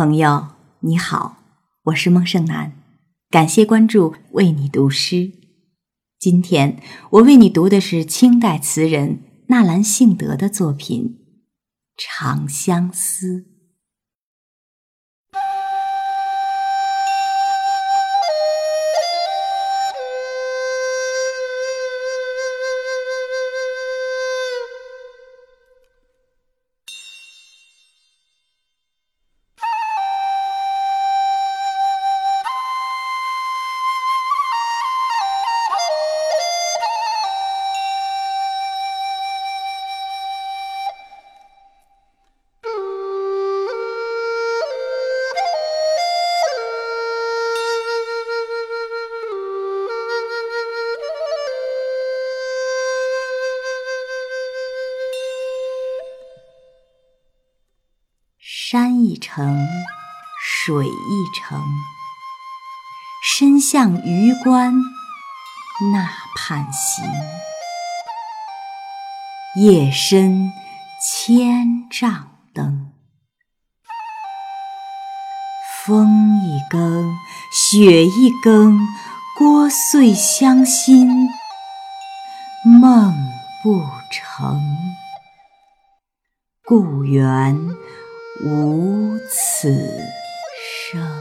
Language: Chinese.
朋友你好，我是孟胜男，感谢关注，为你读诗。今天我为你读的是清代词人纳兰性德的作品《长相思》。山一程，水一程，身向榆关那畔行。夜深千帐灯，风一更，雪一更，聒碎乡心，梦不成，故园。无此声。